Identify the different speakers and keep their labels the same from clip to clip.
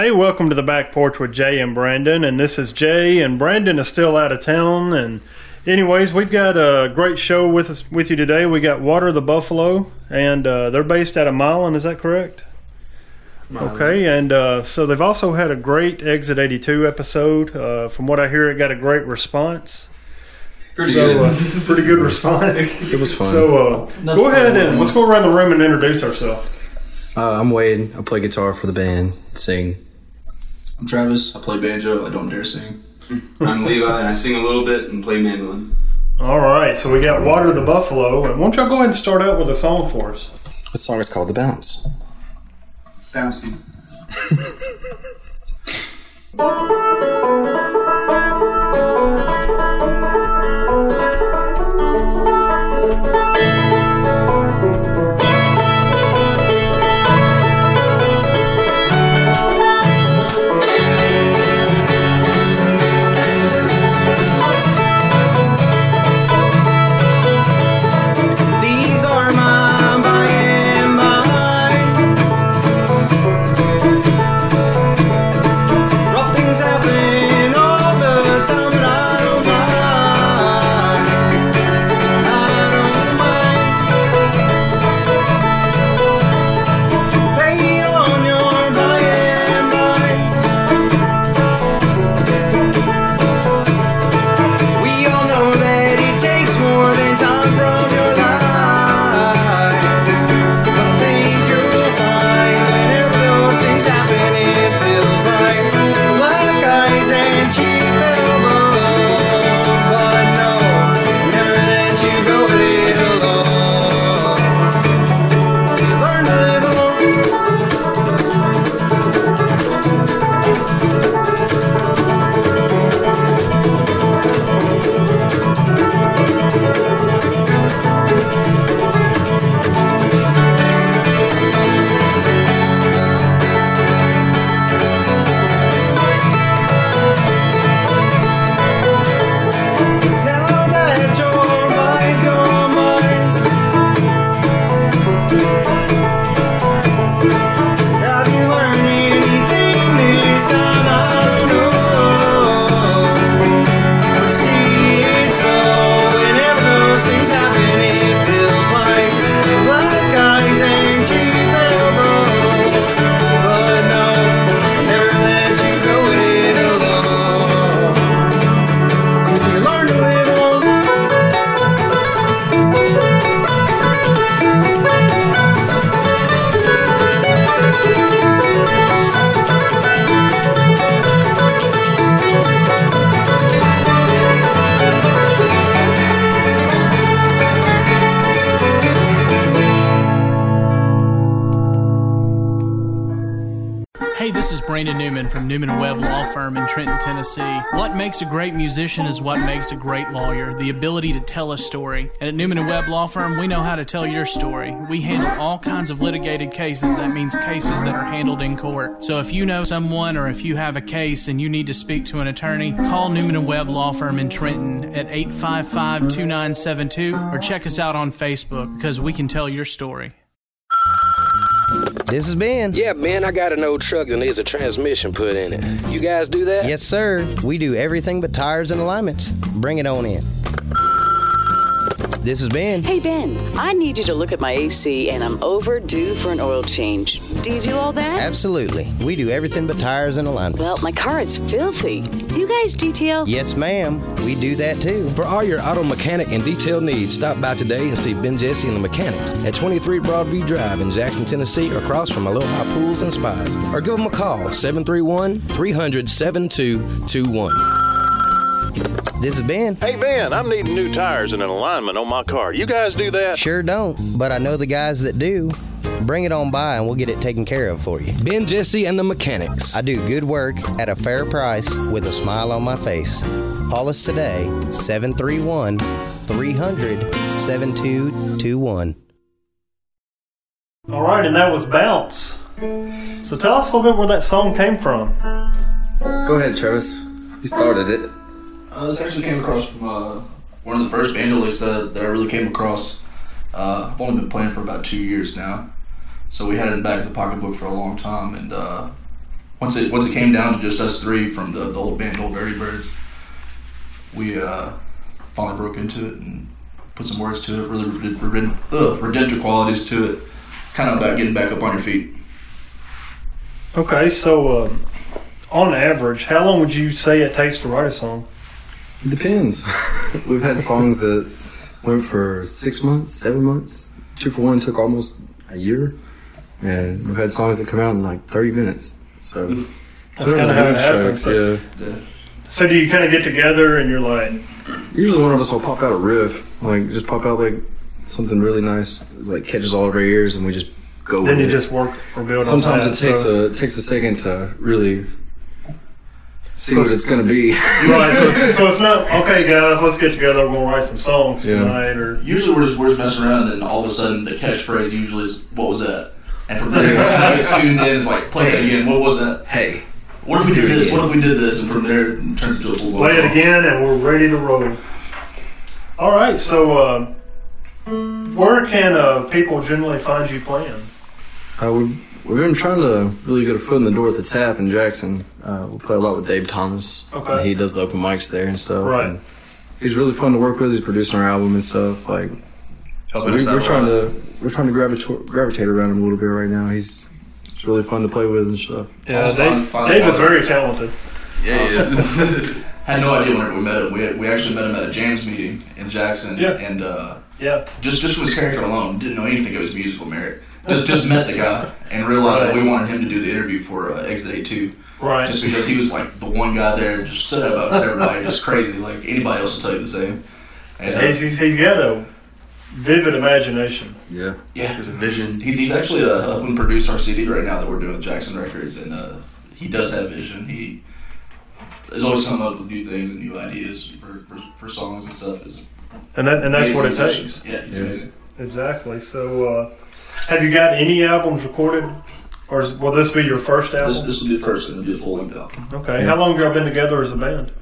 Speaker 1: Hey, welcome to the back porch with Jay and Brandon. And this is Jay, and Brandon is still out of town. And, anyways, we've got a great show with us with you today. We got Water the Buffalo, and uh, they're based out of Milan. Is that correct? Okay, and uh, so they've also had a great Exit 82 episode. Uh, from what I hear, it got a great response.
Speaker 2: Pretty
Speaker 1: so,
Speaker 2: good.
Speaker 1: Uh, pretty good response.
Speaker 3: It was fun.
Speaker 1: So uh, go ahead and let's go around the room and introduce ourselves.
Speaker 3: uh, I'm Wade. I play guitar for the band, sing.
Speaker 2: I'm Travis. I play banjo. I don't dare sing.
Speaker 4: I'm Levi, and I sing a little bit and play mandolin.
Speaker 1: All right, so we got Water the Buffalo. And why don't y'all go ahead and start out with a song for us?
Speaker 3: The song is called The Bounce.
Speaker 2: Bouncy.
Speaker 5: Brandon Newman from Newman Webb Law Firm in Trenton, Tennessee. What makes a great musician is what makes a great lawyer, the ability to tell a story. And at Newman Webb Law Firm, we know how to tell your story. We handle all kinds of litigated cases. That means cases that are handled in court. So if you know someone or if you have a case and you need to speak to an attorney, call Newman Webb Law Firm in Trenton at 855-2972 or check us out on Facebook because we can tell your story.
Speaker 6: This is Ben.
Speaker 7: Yeah, man, I got an old truck that needs a transmission put in it. You guys do that?
Speaker 6: Yes, sir. We do everything but tires and alignments. Bring it on in. This is Ben.
Speaker 8: Hey Ben, I need you to look at my AC and I'm overdue for an oil change. Do you do all that?
Speaker 6: Absolutely. We do everything but tires and alignments.
Speaker 8: Well, my car is filthy. Do you guys detail?
Speaker 6: yes, ma'am. We do that too.
Speaker 7: For all your auto mechanic and detail needs, stop by today and see Ben Jesse and the Mechanics at 23 Broadview Drive in Jackson, Tennessee, across from Aloha Pools and Spas. Or give them a call, 731 300 7221.
Speaker 6: This is Ben.
Speaker 9: Hey Ben, I'm needing new tires and an alignment on my car. You guys do that?
Speaker 6: Sure don't, but I know the guys that do. Bring it on by and we'll get it taken care of for you.
Speaker 7: Ben Jesse and the Mechanics.
Speaker 6: I do good work at a fair price with a smile on my face. Call us today, 731 300 7221.
Speaker 1: All right, and that was Bounce. So tell us a little bit where that song came from.
Speaker 3: Go ahead, Travis. You started it.
Speaker 2: Uh, this actually came across from uh,
Speaker 10: one of the first banjo licks that, I really came across. Uh, I've only been playing for about two years now, so we had it in the back of the pocketbook for a long time. And uh, once it once it came down to just us three from the, the old band, Old Birds, we uh, finally broke into it and put some words to it, really red- red- ugh, redemptive qualities to it. Kind of about getting back up on your feet.
Speaker 1: Okay, so um, on average, how long would you say it takes to write a song?
Speaker 3: It depends. We've had songs that went for six months, seven months. Two for One took almost a year. And we've had songs that come out in like 30 minutes. So
Speaker 1: That's kind of how it happens.
Speaker 3: strokes,
Speaker 1: but-
Speaker 3: yeah.
Speaker 1: So do you kind of get together and you're like,
Speaker 3: Usually one of us will pop out a riff, like just pop out like something really nice, like catches all of our ears, and we just go.
Speaker 1: then
Speaker 3: with
Speaker 1: you
Speaker 3: it.
Speaker 1: just work or build
Speaker 3: Sometimes
Speaker 1: on
Speaker 3: it
Speaker 1: that.
Speaker 3: takes
Speaker 1: so-
Speaker 3: a takes a second to really see what it's gonna be.
Speaker 1: right. So, so it's not okay, guys. Let's get together. We're gonna write some songs
Speaker 3: Yeah.
Speaker 1: tonight. Or
Speaker 10: Usually we're just, we're just messing around, and then all of a sudden the catchphrase usually is, "What was that?" And from there, everybody gets tuned in. It's like, "Play it again." What was that?
Speaker 3: Hey,
Speaker 10: What if we did this? What if we did this? And from there, it turns into a full
Speaker 1: play it again, and we're ready to roll. All right. So uh, where can uh, people generally find you playing?
Speaker 3: uh, we've, we've been trying to really get a foot in the door at the Tap in Jackson. Uh, we play a lot with Dave Thomas.
Speaker 1: Okay.
Speaker 3: and he does the open mics there and stuff.
Speaker 1: Right.
Speaker 3: and he's really fun to work with. He's producing our album and stuff. Like, so
Speaker 10: Helping
Speaker 3: we,
Speaker 10: us out
Speaker 3: we're trying
Speaker 10: lot.
Speaker 3: to we're trying to gravitate gravitate around him a little bit right now. He's it's really fun to play with and stuff.
Speaker 1: Yeah, Dave,
Speaker 10: fun- fun
Speaker 1: Dave is very talented.
Speaker 4: Yeah, he is.
Speaker 10: Had no idea when we met him. We, we actually met him at a jams meeting in Jackson,
Speaker 1: Yeah.
Speaker 10: and uh,
Speaker 1: Yeah.
Speaker 10: just just from his character alone, didn't know anything of his musical merit. Just just met the guy and realized that we wanted him to do the interview for uh, Exit A two.
Speaker 1: Right.
Speaker 10: Just because he was like the one guy there, just said about everybody, just crazy. Like anybody else will tell you the same. And uh,
Speaker 1: He's, he's, he's got a vivid imagination.
Speaker 3: Yeah.
Speaker 10: yeah,
Speaker 4: There's a vision.
Speaker 10: He's, he's actually uh, helping produce our CD right now that we're doing with Jackson Records, and uh, he does have vision. He is always coming up with new things and new ideas for, for, for songs and stuff. Is
Speaker 1: And that and that's what it takes.
Speaker 10: Yeah, he's
Speaker 3: Yeah.
Speaker 10: Amazing.
Speaker 1: Exactly. So, uh, have you got any albums recorded, or is, will this be your first album?
Speaker 10: This this will be the first, and it'll be a full length album.
Speaker 1: okay. How long have y'all been together as a band?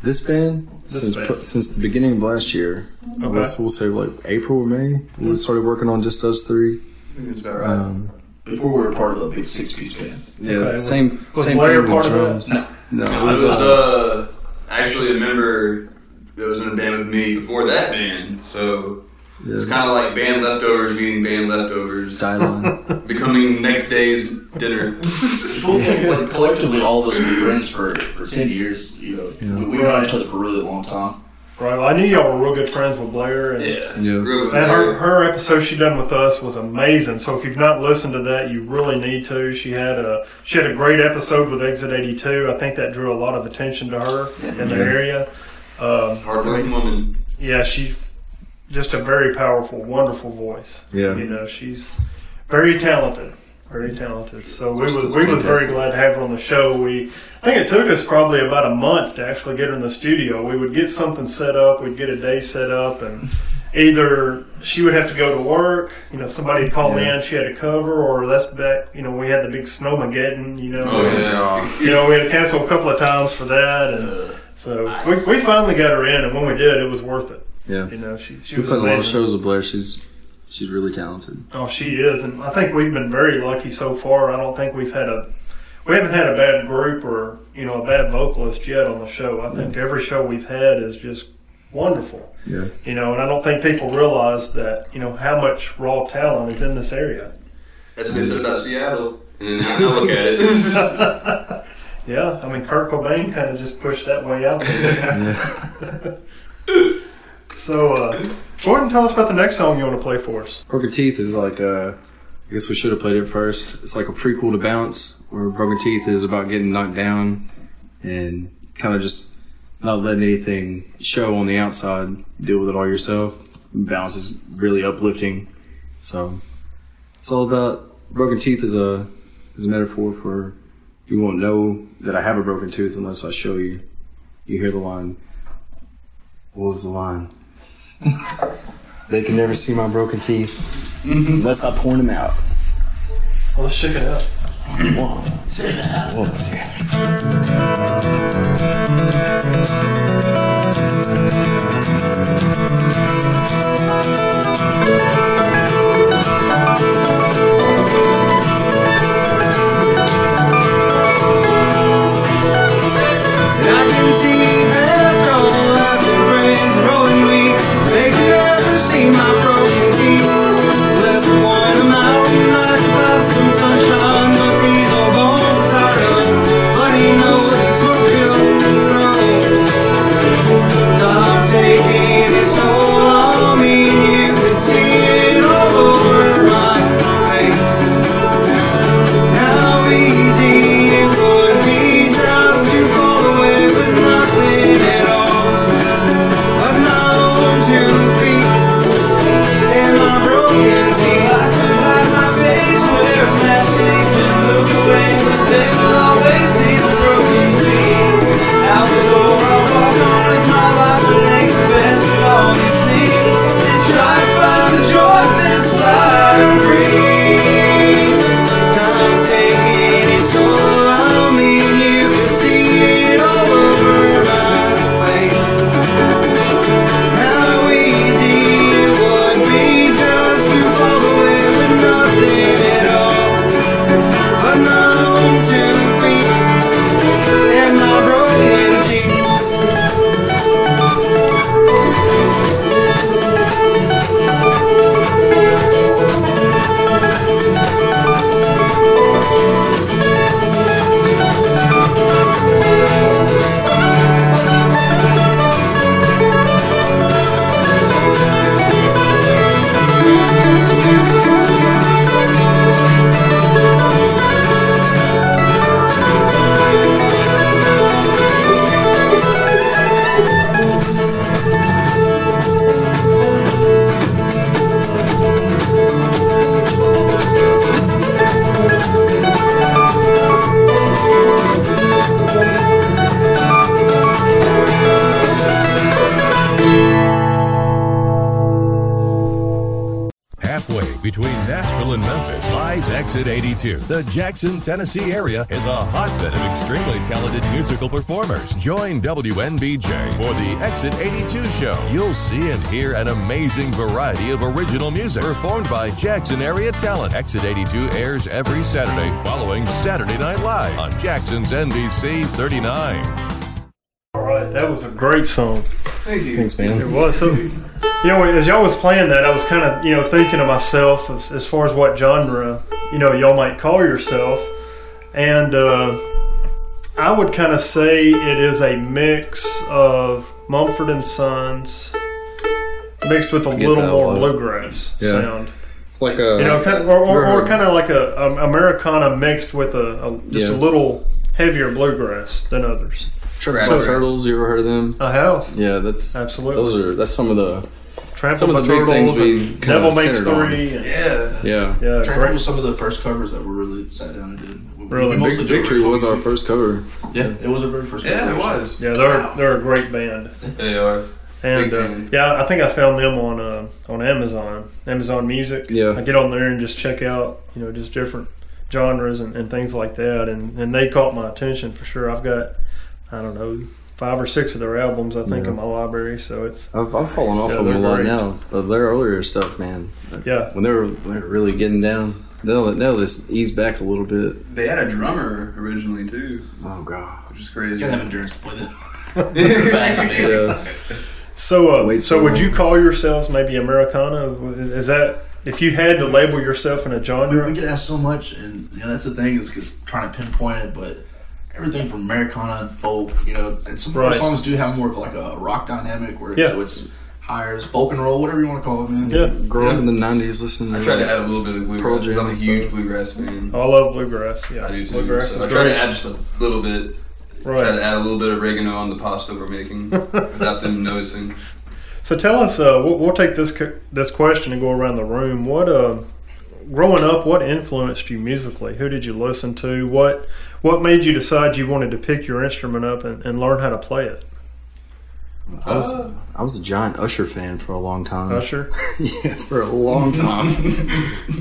Speaker 3: This band
Speaker 1: This
Speaker 3: since
Speaker 1: band.
Speaker 3: pu- since the beginning of last year.
Speaker 1: Okay.
Speaker 3: Let's- we'll say like April or May. We started working on just us three.
Speaker 4: That's about right.
Speaker 3: Um,
Speaker 10: Before we were part of a big six piece band.
Speaker 3: yeah,
Speaker 1: Okay,
Speaker 3: same
Speaker 1: was
Speaker 3: same
Speaker 1: Blair part of that?
Speaker 3: drums.
Speaker 10: No,
Speaker 3: No, it
Speaker 4: I
Speaker 3: was,
Speaker 4: was
Speaker 3: uh,
Speaker 4: uh, actually a member that was in a band with me before that band, so
Speaker 3: yeah,
Speaker 4: it's kind of like band leftovers meeting band leftovers,
Speaker 3: Dylan.
Speaker 4: becoming next day's dinner.
Speaker 10: Well, yeah, like, collectively, all of us have been friends for, for ten years. You know, we, we've known each other for a really long time.
Speaker 1: Right. Well, I knew y'all were real good friends with Blair. And,
Speaker 4: yeah,
Speaker 3: Yeah.
Speaker 1: And her, her episode she done with us was amazing. So if you've not listened to that, you really need to. She had a she had a great episode with Exit 82. I think that drew a lot of attention to her in the
Speaker 3: Yeah.
Speaker 1: area. Um,
Speaker 4: hardworking woman.
Speaker 1: yeah, she's just a very powerful, wonderful voice.
Speaker 3: Yeah.
Speaker 1: you know, she's very talented, very talented. So we was
Speaker 3: That's
Speaker 1: we was very glad to have her on the show. We I think it took us probably about a month to actually get her in the studio. We would get something set up, we'd get a day set up, and either she would have to go to work, you know, somebody called
Speaker 3: Yeah.
Speaker 1: in, she had to cover, or that's back, you know, we had the big snowmageddon, you know.
Speaker 4: Oh yeah.
Speaker 1: You know, we had to cancel a couple of times for that, and so we, we finally got her in, and when we did, it was worth it.
Speaker 3: Yeah.
Speaker 1: You know, she she
Speaker 3: We
Speaker 1: was
Speaker 3: played a lot of shows with Blair. She's she's really talented.
Speaker 1: Oh, she is, and I think we've been very lucky so far. I don't think we've had a we haven't had a bad group or you know a bad vocalist yet on the show. I think every show we've had is just wonderful.
Speaker 3: Yeah.
Speaker 1: You know, and I don't think people realize that you know how much raw talent is in this area.
Speaker 4: That's what they said about Seattle, and I look at it.
Speaker 1: Yeah, I mean Kurt Cobain kind of just pushed that way out there. so, uh, Jordan, tell us about the next song you want to play for us.
Speaker 3: Broken Teeth is like uh I guess we should have played it first. It's like a prequel to Bounce, where Broken Teeth is about getting knocked down and kind of just not letting anything show on the outside. Deal with it all yourself. Bounce is really uplifting. So it's all about broken teeth is a is a metaphor for you won't know that I have a broken tooth unless I show you. You hear the line. What was the line? they can never see my broken teeth mm-hmm. unless I point them out.
Speaker 1: Well, let's check it out.
Speaker 3: One, two, one, two.
Speaker 11: Exit 82. The Jackson, Tennessee area is a hotbed of extremely talented musical performers. Join WNBJ for the Exit 82 show. You'll see and hear an amazing variety of original music performed by Jackson area talent. Exit 82 airs every Saturday following Saturday Night Live on Jackson's NBC 39.
Speaker 1: All right, that was a great song.
Speaker 4: Thank you.
Speaker 3: Thanks, man.
Speaker 1: It was. So, you know, as y'all was playing that, I was kind of, you know, thinking of myself as, as far as what genre, you know, y'all might call yourself. And uh, I would kind of say it is a mix of Mumford and Sons mixed with a
Speaker 3: Get
Speaker 1: little more
Speaker 3: lot.
Speaker 1: bluegrass
Speaker 3: Yeah.
Speaker 1: sound.
Speaker 3: It's like a
Speaker 1: You know, kind of, or, or, or kind of like a, um Americana mixed with a, a just a little heavier bluegrass than others.
Speaker 3: Trampled
Speaker 4: by
Speaker 3: Turtles. You ever heard of them?
Speaker 1: I have.
Speaker 3: Yeah, that's
Speaker 1: Absolutely.
Speaker 3: Those are that's some of the
Speaker 1: Trample
Speaker 3: Some of
Speaker 1: the
Speaker 3: the big things we
Speaker 1: and Devil Makes
Speaker 3: centered.
Speaker 1: Three. And,
Speaker 4: Yeah.
Speaker 3: yeah.
Speaker 1: yeah,
Speaker 10: Trample
Speaker 1: great.
Speaker 10: was some of the first covers that we really sat down and did. We- we
Speaker 1: Really?
Speaker 10: mostly
Speaker 3: Big Victory was our first cover.
Speaker 10: Yeah, it was our very first.
Speaker 4: Yeah,
Speaker 10: cover.
Speaker 4: it was.
Speaker 1: Yeah, they're they're a great band.
Speaker 4: They are.
Speaker 1: And uh, yeah, I think I found them on uh, on Amazon, Amazon Music.
Speaker 3: Yeah.
Speaker 1: I get on there and just check out, you know, just different genres and, and things like that, and and they caught my attention for sure. I've got, I don't know, five or six of their albums I think
Speaker 3: Yeah.
Speaker 1: in my library, so it's
Speaker 3: I've, I've fallen off
Speaker 1: Yeah,
Speaker 3: of them a lot now. But their earlier stuff, man.
Speaker 1: yeah.
Speaker 3: When they were when they were really getting down. No, now this eased back a little bit.
Speaker 4: They had a drummer originally too,
Speaker 3: Oh god.
Speaker 4: which is
Speaker 10: You
Speaker 4: crazy.
Speaker 10: gotta have endurance to play that.
Speaker 3: Yeah.
Speaker 1: So uh,
Speaker 3: Wait
Speaker 1: so
Speaker 3: so
Speaker 1: would you call yourselves maybe Americana? Is that if you had to label yourself in a
Speaker 10: We,
Speaker 1: genre?
Speaker 10: we get asked so much, and you know that's the thing is because trying to pinpoint it, but everything from Americana, folk, you know, and some of
Speaker 1: Right.
Speaker 10: our songs do have more of like a rock dynamic where it's,
Speaker 1: Yeah.
Speaker 10: so it's higher, folk and roll, whatever you want to call it, man.
Speaker 1: Yeah.
Speaker 3: Growing up in the nineties, listening to
Speaker 4: I try to add a little bit of
Speaker 3: Pearl
Speaker 4: bluegrass because I'm a huge
Speaker 3: stuff.
Speaker 4: bluegrass fan.
Speaker 1: I love bluegrass. Yeah,
Speaker 4: I do too.
Speaker 1: Bluegrass
Speaker 4: So I
Speaker 1: is
Speaker 4: try
Speaker 1: great.
Speaker 4: to add just a little bit. Right. Try to
Speaker 1: right.
Speaker 4: add a little bit of oregano on the pasta we're making without them noticing.
Speaker 1: So tell us. Uh, we'll, we'll take this this question and go around the room. What uh, growing up, what influenced you musically? Who did you listen to? What what made you decide you wanted to pick your instrument up and, and learn how to play it?
Speaker 3: I was I was a giant Usher fan for a long time.
Speaker 1: Usher.
Speaker 3: yeah, for a long time.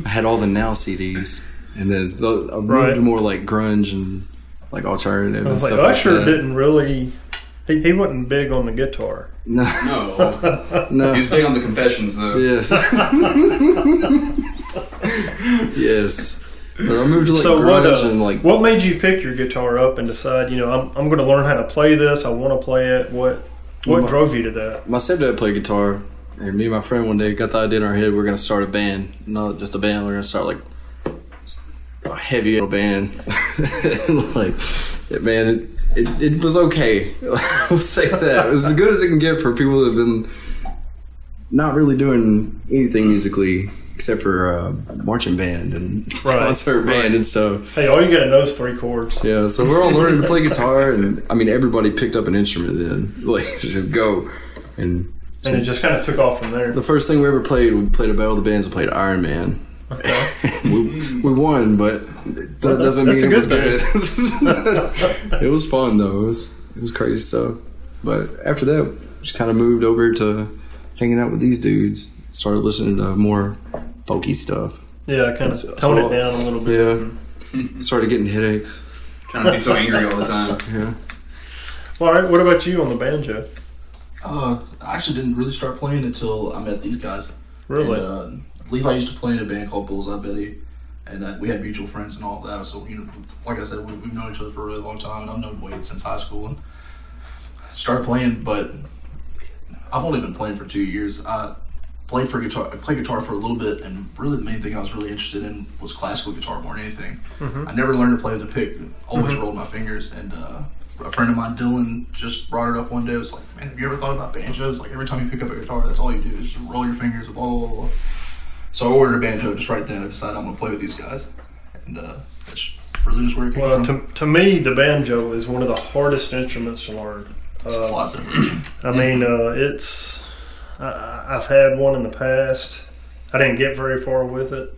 Speaker 3: I had all the Now CDs, and then so I moved
Speaker 1: Right.
Speaker 3: to more like grunge and like alternative
Speaker 1: I
Speaker 3: and
Speaker 1: was like,
Speaker 3: stuff like
Speaker 1: Usher
Speaker 3: that.
Speaker 1: didn't really. He, he wasn't big on the guitar.
Speaker 3: No,
Speaker 4: No,
Speaker 3: no.
Speaker 4: he's big on the confessions though.
Speaker 3: Yes. yes. I moved to like
Speaker 1: so what? Uh,
Speaker 3: and like
Speaker 1: what made you pick your guitar up and decide? You know, I'm I'm going to learn how to play this. I want to play it. What what
Speaker 3: My-
Speaker 1: drove you to that?
Speaker 3: my stepdad played guitar, and me and my friend one day got the idea in our head we are gonna start a band. Not just a band. We are gonna start like a heavy band. like, it, man, it, it, it was okay. I'll say that it was as good as it can get for people that have been not really doing anything musically except for uh, marching band and
Speaker 1: Right,
Speaker 3: concert band and stuff.
Speaker 1: Hey, all you got to know is three chords.
Speaker 3: Yeah, so we're all learning to play guitar, and I mean everybody picked up an instrument then, like just go and.
Speaker 1: And it just kind of took off from there.
Speaker 3: The first thing we ever played, we played about battle of the bands and played Iron Man.
Speaker 1: Okay.
Speaker 3: we, we won, but that
Speaker 1: Well,
Speaker 3: doesn't mean
Speaker 1: a
Speaker 3: it was
Speaker 1: good
Speaker 3: good. it was fun though. It was it was crazy stuff. But after that, just kind of moved over to hanging out with these dudes. Started listening to more folky stuff.
Speaker 1: Yeah, kind
Speaker 3: So-
Speaker 1: of tone
Speaker 3: so-
Speaker 1: it down a little bit.
Speaker 3: Yeah, started getting headaches.
Speaker 4: Trying to be so angry all the time.
Speaker 3: Yeah,
Speaker 1: All right, what about you on the banjo?
Speaker 10: Uh, I actually didn't really start playing until I met these guys.
Speaker 1: Really?
Speaker 10: And, uh, Levi used to play in a band called Bullseye Betty, and uh, we had mutual friends and all that. So, you know, like I said, we, we've known each other for a really long time, and I've known Wade since high school. And started playing, but I've only been playing for two years. I played for guitar. I played guitar for a little bit, and really the main thing I was really interested in was classical guitar more than anything. I never learned to play with a pick. Always rolled my fingers, and uh, a friend of mine, Dylan, just brought it up one day. It was like, "Man, have you ever thought about banjos? Like every time you pick up a guitar, that's all you do is just roll your fingers, blah blah blah." So I ordered a banjo just right then. I decided I'm gonna play with these guys, and uh, that's really just where it came
Speaker 1: Well,
Speaker 10: from.
Speaker 1: to, to me, the banjo is one of the hardest instruments to learn. Uh. I mean, uh, it's. I, I've had one in the past. I didn't get very far with it.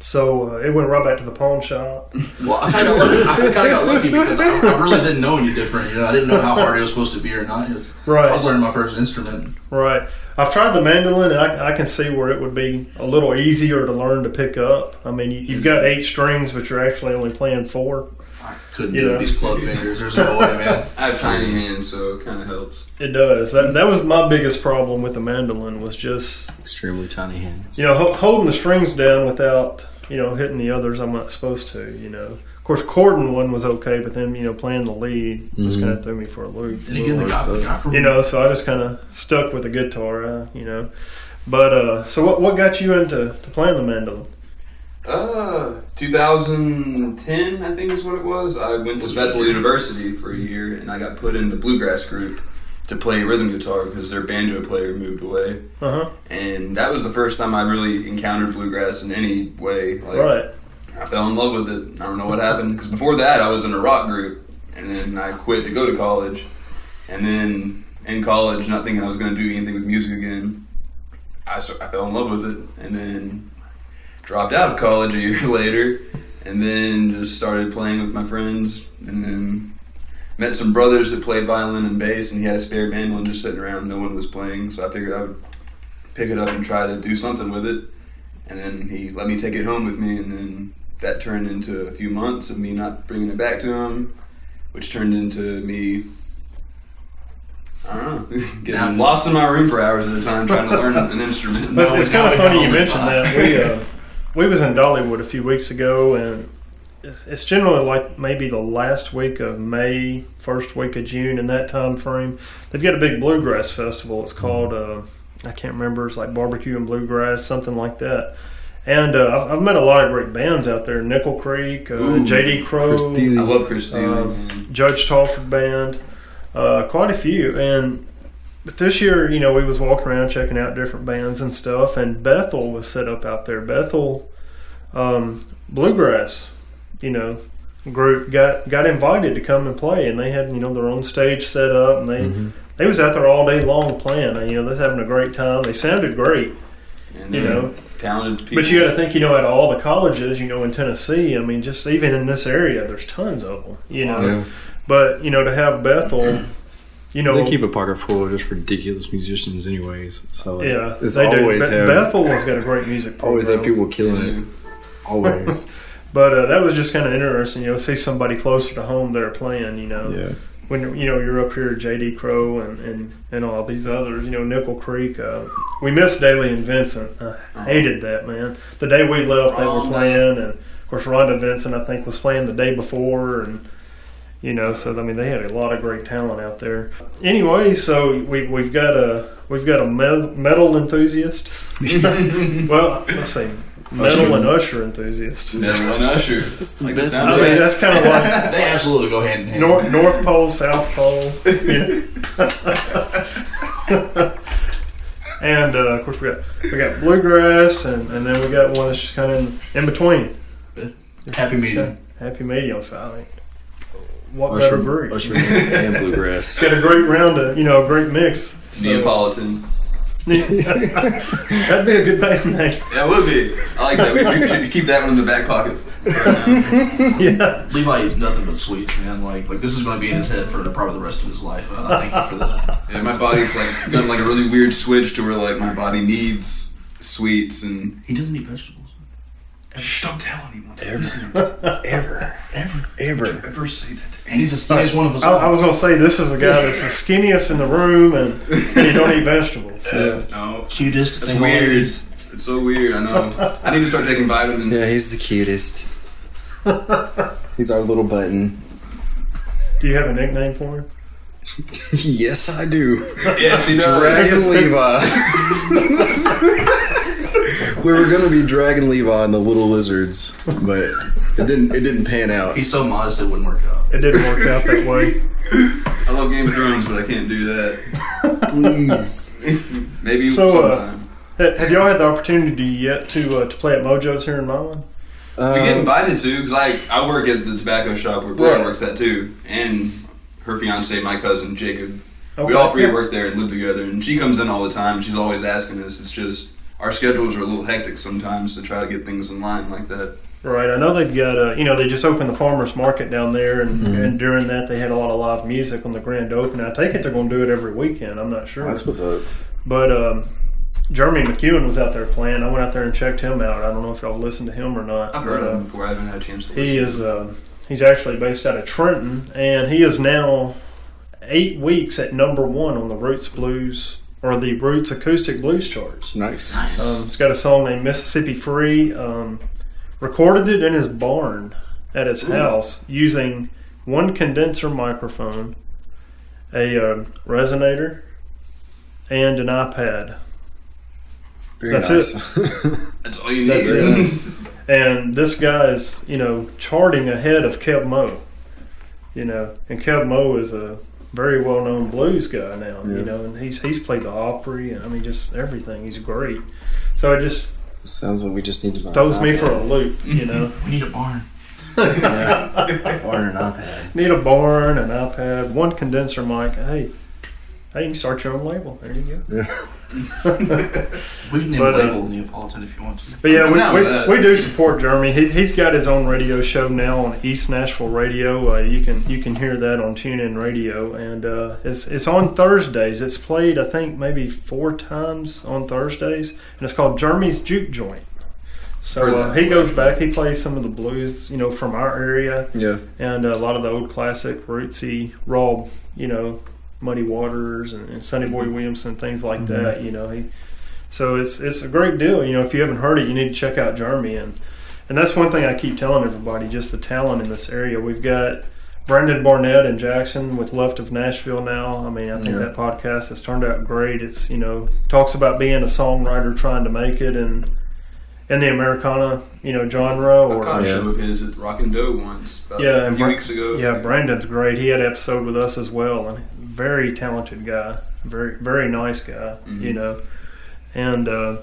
Speaker 1: So uh, it went right back to the pawn shop.
Speaker 10: Well, I kind of got lucky. I kind of got lucky because I, I really didn't know any different. You know, I didn't know how hard it was supposed to be or not. It was,
Speaker 1: Right.
Speaker 10: I was learning my first instrument.
Speaker 1: Right. I've tried the mandolin, and I, I can see where it would be a little easier to learn to pick up. I mean, you, you've got eight strings, but you're actually only playing four.
Speaker 10: I couldn't
Speaker 1: You
Speaker 10: do
Speaker 1: know.
Speaker 10: these club fingers. There's no way, man.
Speaker 4: I have tiny hands, so it kind of helps.
Speaker 1: It does. That, that was my biggest problem with the mandolin was just
Speaker 3: Extremely tiny hands.
Speaker 1: you know ho- holding the strings down without you know hitting the others I'm not supposed to. You know, of course, chording one was okay, but then you know playing the lead just
Speaker 3: Mhm.
Speaker 1: kind of threw me for a loop.
Speaker 10: And again, the guy, the guy from
Speaker 1: you know, so I just kind of stuck with the guitar. Uh, you know, but uh, so what what got you into to playing the mandolin?
Speaker 4: Uh, 2010, I think is what it was. I went to Bethel University for a year, and I got put in the bluegrass group to play rhythm guitar because their banjo player moved away.
Speaker 1: Uh huh.
Speaker 4: And that was the first time I really encountered bluegrass in any way. Like,
Speaker 1: Right.
Speaker 4: I fell in love with it. I don't know what happened because before that I was in a rock group, and then I quit to go to college. And then in college, not thinking I was going to do anything with music again, I fell in love with it, and then dropped out of college a year later, and then just started playing with my friends, and then met some brothers that played violin and bass, and he had a spare mandolin just sitting around. No one was playing, so I figured I would pick it up and try to do something with it. And then he let me take it home with me, and then that turned into a few months of me not bringing it back to him, which turned into me. I don't know, getting lost in my room for hours at a time trying to learn an instrument.
Speaker 1: But it's, it's kind of funny you mentioned that. We uh, we was in Dollywood a few weeks ago, and it's, it's generally like maybe the last week of May, first week of June, in that time frame. They've got a big bluegrass festival. It's called uh, I can't remember. It's like barbecue and bluegrass, something like that. And uh, I've, I've met a lot of great bands out there: Nickel Creek, uh,
Speaker 4: Ooh,
Speaker 1: J.D. Crowe,
Speaker 3: Chris Steele.
Speaker 4: I love Chris Steele.
Speaker 1: Um. Judge Talford Band, uh, quite a few. And but this year, you know, we was walking around checking out different bands and stuff, and Bethel was set up out there. Bethel um, Bluegrass, you know, group got got invited to come and play, and they had you know their own stage set up, and they
Speaker 3: Mhm.
Speaker 1: they was out there all day long playing. And, you know, they're having a great time. They sounded great,
Speaker 4: And
Speaker 1: you know.
Speaker 4: talented people.
Speaker 1: But you got to think, you know, at all the colleges, you know, in Tennessee, I mean, just even in this area, there's tons of them, you know.
Speaker 3: Yeah.
Speaker 1: But you know, to have Bethel, you know,
Speaker 3: They keep a pocket full of just ridiculous musicians, anyways. So like,
Speaker 1: yeah,
Speaker 3: it's
Speaker 1: they
Speaker 3: always
Speaker 1: do. Be-
Speaker 3: have
Speaker 1: Bethel has got a great music program.
Speaker 3: always have people killing it. Always.
Speaker 1: But uh, that was just kind of interesting, you know, see somebody closer to home that are playing, you know.
Speaker 3: yeah.
Speaker 1: When you know you're up here, J.D. Crowe and, and, and all these others, you know, Nickel Creek. Uh, we missed Dailey and Vincent. I hated that man. The day we left, they
Speaker 10: Oh,
Speaker 1: were playing, and of course Rhonda Vincent, I think, was playing the day before, and you know, so I mean, they had a lot of great talent out there. Anyway, so we we've got a we've got a metal enthusiast. well, let's see, metal and usher enthusiast.
Speaker 4: Metal and Usher. Like the
Speaker 3: best
Speaker 1: I mean, that's kind of like
Speaker 10: They absolutely go hand in hand.
Speaker 1: North, North Pole, South Pole. Yeah. and uh, of course, we got we got bluegrass, and, and then we got one that's just kind of in, in between.
Speaker 10: Happy medium.
Speaker 1: Happy medium. So I mean, what better
Speaker 3: Usher,
Speaker 1: breed?
Speaker 3: Usher and bluegrass.
Speaker 1: Got a great round of you know a great mix. So,
Speaker 4: Neapolitan.
Speaker 1: that'd be a good band name.
Speaker 4: That would be. I like that. We, we should keep that one in the back pocket. Right.
Speaker 1: Yeah.
Speaker 10: Levi eats nothing but sweets, man. Like, like this is going to be in his head for the, probably the rest of his life. Uh, thank you for that.
Speaker 4: Yeah, my body's like done like a really weird switch to where like my body needs sweets and
Speaker 10: He doesn't eat vegetables.
Speaker 4: Shh, don't tell anyone.
Speaker 3: Ever, ever, ever, ever.
Speaker 4: Ever say that? to
Speaker 10: And he's the skinniest one of us.
Speaker 1: I,
Speaker 10: all.
Speaker 1: I was gonna say this is the guy that's the skinniest in the room, and, and he don't eat vegetables. So.
Speaker 4: Yeah, no.
Speaker 10: cutest.
Speaker 4: That's weird.
Speaker 10: always.
Speaker 4: It's so weird. I know. I need to start taking vitamins.
Speaker 3: Yeah, he's the cutest. he's our little button.
Speaker 1: Do you have a nickname for him?
Speaker 3: yes, I do.
Speaker 4: Yes, he does.
Speaker 3: Dragon Levi. we were gonna be Dragon Levi and the Little Lizards, but it didn't. It didn't pan out.
Speaker 10: He's so modest it wouldn't work out.
Speaker 1: It didn't work out that way.
Speaker 4: I love Game of Thrones, but I can't do that.
Speaker 3: Please.
Speaker 4: Maybe
Speaker 1: So, uh,
Speaker 4: sometime.
Speaker 1: Ha- Have y'all had the opportunity yet to uh, to play at Mojo's here in Milan?
Speaker 4: we get
Speaker 3: Uh,
Speaker 4: invited to because I I work at the tobacco shop where Blair
Speaker 1: Right.
Speaker 4: works at too, and her fiance, my cousin Jacob.
Speaker 1: Okay.
Speaker 4: We all three
Speaker 1: Yeah.
Speaker 4: work there and live together, and she comes in all the time. She's always asking us. It's just our schedules are a little hectic sometimes to try to get things in line like that.
Speaker 1: Right. I know they've got a, you know they just opened the farmers market down there, and,
Speaker 3: Mhm.
Speaker 1: and during that they had a lot of live music on the grand opening. I take it they're going to do it every weekend. I'm not sure.
Speaker 3: That's what's up.
Speaker 1: But um, Jeremy McEwen was out there playing. I went out there and checked him out. I don't know if y'all listened to him or not.
Speaker 4: I've heard
Speaker 1: but,
Speaker 4: of
Speaker 1: uh,
Speaker 4: him before. I haven't had a chance to
Speaker 1: He
Speaker 4: listen.
Speaker 1: is uh, he's actually based out of Trenton, and he is now eight weeks at number one on the Roots Blues or the Roots Acoustic Blues charts.
Speaker 3: Nice.
Speaker 1: Um, he's got a song named Mississippi Free. Um, recorded it in his barn at his
Speaker 3: Ooh.
Speaker 1: house using one condenser microphone, a uh, resonator, and an iPad.
Speaker 3: Very
Speaker 1: That's
Speaker 3: nice.
Speaker 1: it.
Speaker 4: That's all you
Speaker 1: That's
Speaker 4: need.
Speaker 1: it. and this guy is, you know, charting ahead of Keb Mo. You know, and Keb Mo is a very well known blues guy now. You know, and he's he's played the Opry and I mean just everything. He's great. So it just
Speaker 3: Sounds like we just need to buy
Speaker 1: throws
Speaker 3: an
Speaker 1: me for a loop. You know,
Speaker 10: We need a barn.
Speaker 3: yeah. Or an iPad.
Speaker 1: need a barn, an iPad, one condenser mic. Hey, hey, you can start your own label. There you go.
Speaker 3: Yeah.
Speaker 10: We can name
Speaker 1: But,
Speaker 10: a
Speaker 1: uh,
Speaker 10: label Neapolitan if you want to.
Speaker 1: But yeah,
Speaker 4: I'm down
Speaker 1: we,
Speaker 4: that.
Speaker 1: we, we do support Jeremy. He, he's got his own radio show now on East Nashville Radio. Uh, you can you can hear that on TuneIn Radio, and uh, it's it's on Thursdays. It's played I think maybe four times on Thursdays, and it's called Jeremy's Juke Joint. So uh, he goes back. He plays some of the blues, you know, from our area,
Speaker 3: Yeah.
Speaker 1: and a lot of the old classic rootsy raw, you know, Muddy Waters and, and Sonny Boy Williamson things like
Speaker 3: Mhm.
Speaker 1: that. You know, he so it's it's a great deal. You know, if you haven't heard it, you need to check out Jeremy and and that's one thing I keep telling everybody. Just the talent in this area. We've got Brandon Barnett in Jackson with Left of Nashville now. I mean, I think
Speaker 3: Yeah.
Speaker 1: that podcast has turned out great. It's you know talks about being a songwriter trying to make it and in the Americana you know genre
Speaker 4: I
Speaker 1: or
Speaker 4: caught a
Speaker 3: Yeah.
Speaker 4: show of his at Rockin' Doe once, about
Speaker 1: Yeah,
Speaker 4: a few
Speaker 1: Bra-
Speaker 4: weeks ago.
Speaker 1: Yeah, Brandon's great. He had an episode with us as well, and very talented guy, very very nice guy.
Speaker 4: Mhm.
Speaker 1: You know, and uh,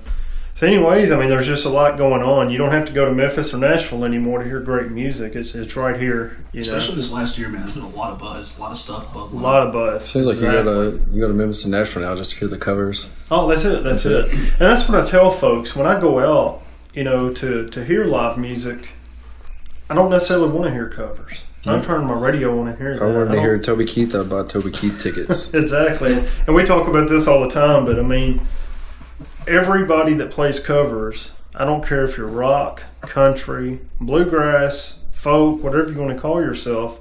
Speaker 1: so anyways, I mean, there's just a lot going on. You don't have to go to Memphis or Nashville anymore to hear great music. It's it's right here. You know,
Speaker 10: Especially this last year, man. There's been a lot of buzz, a lot of stuff
Speaker 1: a lot of buzz.
Speaker 3: Seems like
Speaker 1: Exactly.
Speaker 3: you go to you go to Memphis and Nashville now just to hear the covers.
Speaker 1: Oh, that's it. That's, it. And that's what I tell folks when I go out. You know, to to hear live music, I don't necessarily want to hear covers. I'm turning my radio on and hearing
Speaker 3: If I
Speaker 1: that.
Speaker 3: wanted
Speaker 1: I
Speaker 3: to hear Toby Keith, I'd buy Toby Keith tickets.
Speaker 1: exactly. And we talk about this all the time, but I mean, everybody that plays covers, I don't care if you're rock, country, bluegrass, folk, whatever you want to call yourself,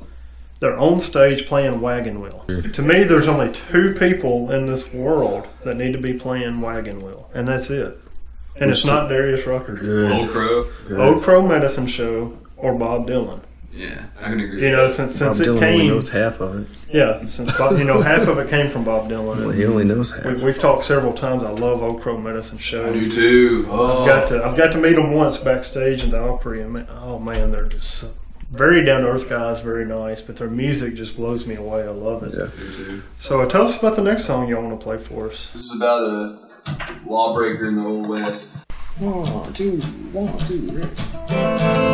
Speaker 1: they're on stage playing Wagon Wheel. To me, there's only two people in this world that need to be playing Wagon Wheel, and that's it. And it's not Darius Rucker,
Speaker 4: Old Crow.
Speaker 1: Old Crow Medicine Show, or Bob Dylan.
Speaker 4: Yeah, I can agree.
Speaker 1: You know, since
Speaker 3: Bob
Speaker 1: since it
Speaker 3: Dylan only
Speaker 1: came,
Speaker 3: knows half of it.
Speaker 1: yeah, since Bob, you know, half of it came from Bob Dylan.
Speaker 3: Well, he only knows half.
Speaker 1: we, we've talked several times. I love Old Crow Medicine Show.
Speaker 4: I do too. Oh,
Speaker 1: I've got to I've got to meet them once backstage in the Opry, and man, oh man, they're just very down to earth guys, very nice. But their music just blows me away. I love it.
Speaker 3: Yeah.
Speaker 4: do too.
Speaker 1: So uh, tell us about the next song you all want to play for us.
Speaker 4: This is about a lawbreaker in the old west.
Speaker 3: One, two, one, two, three.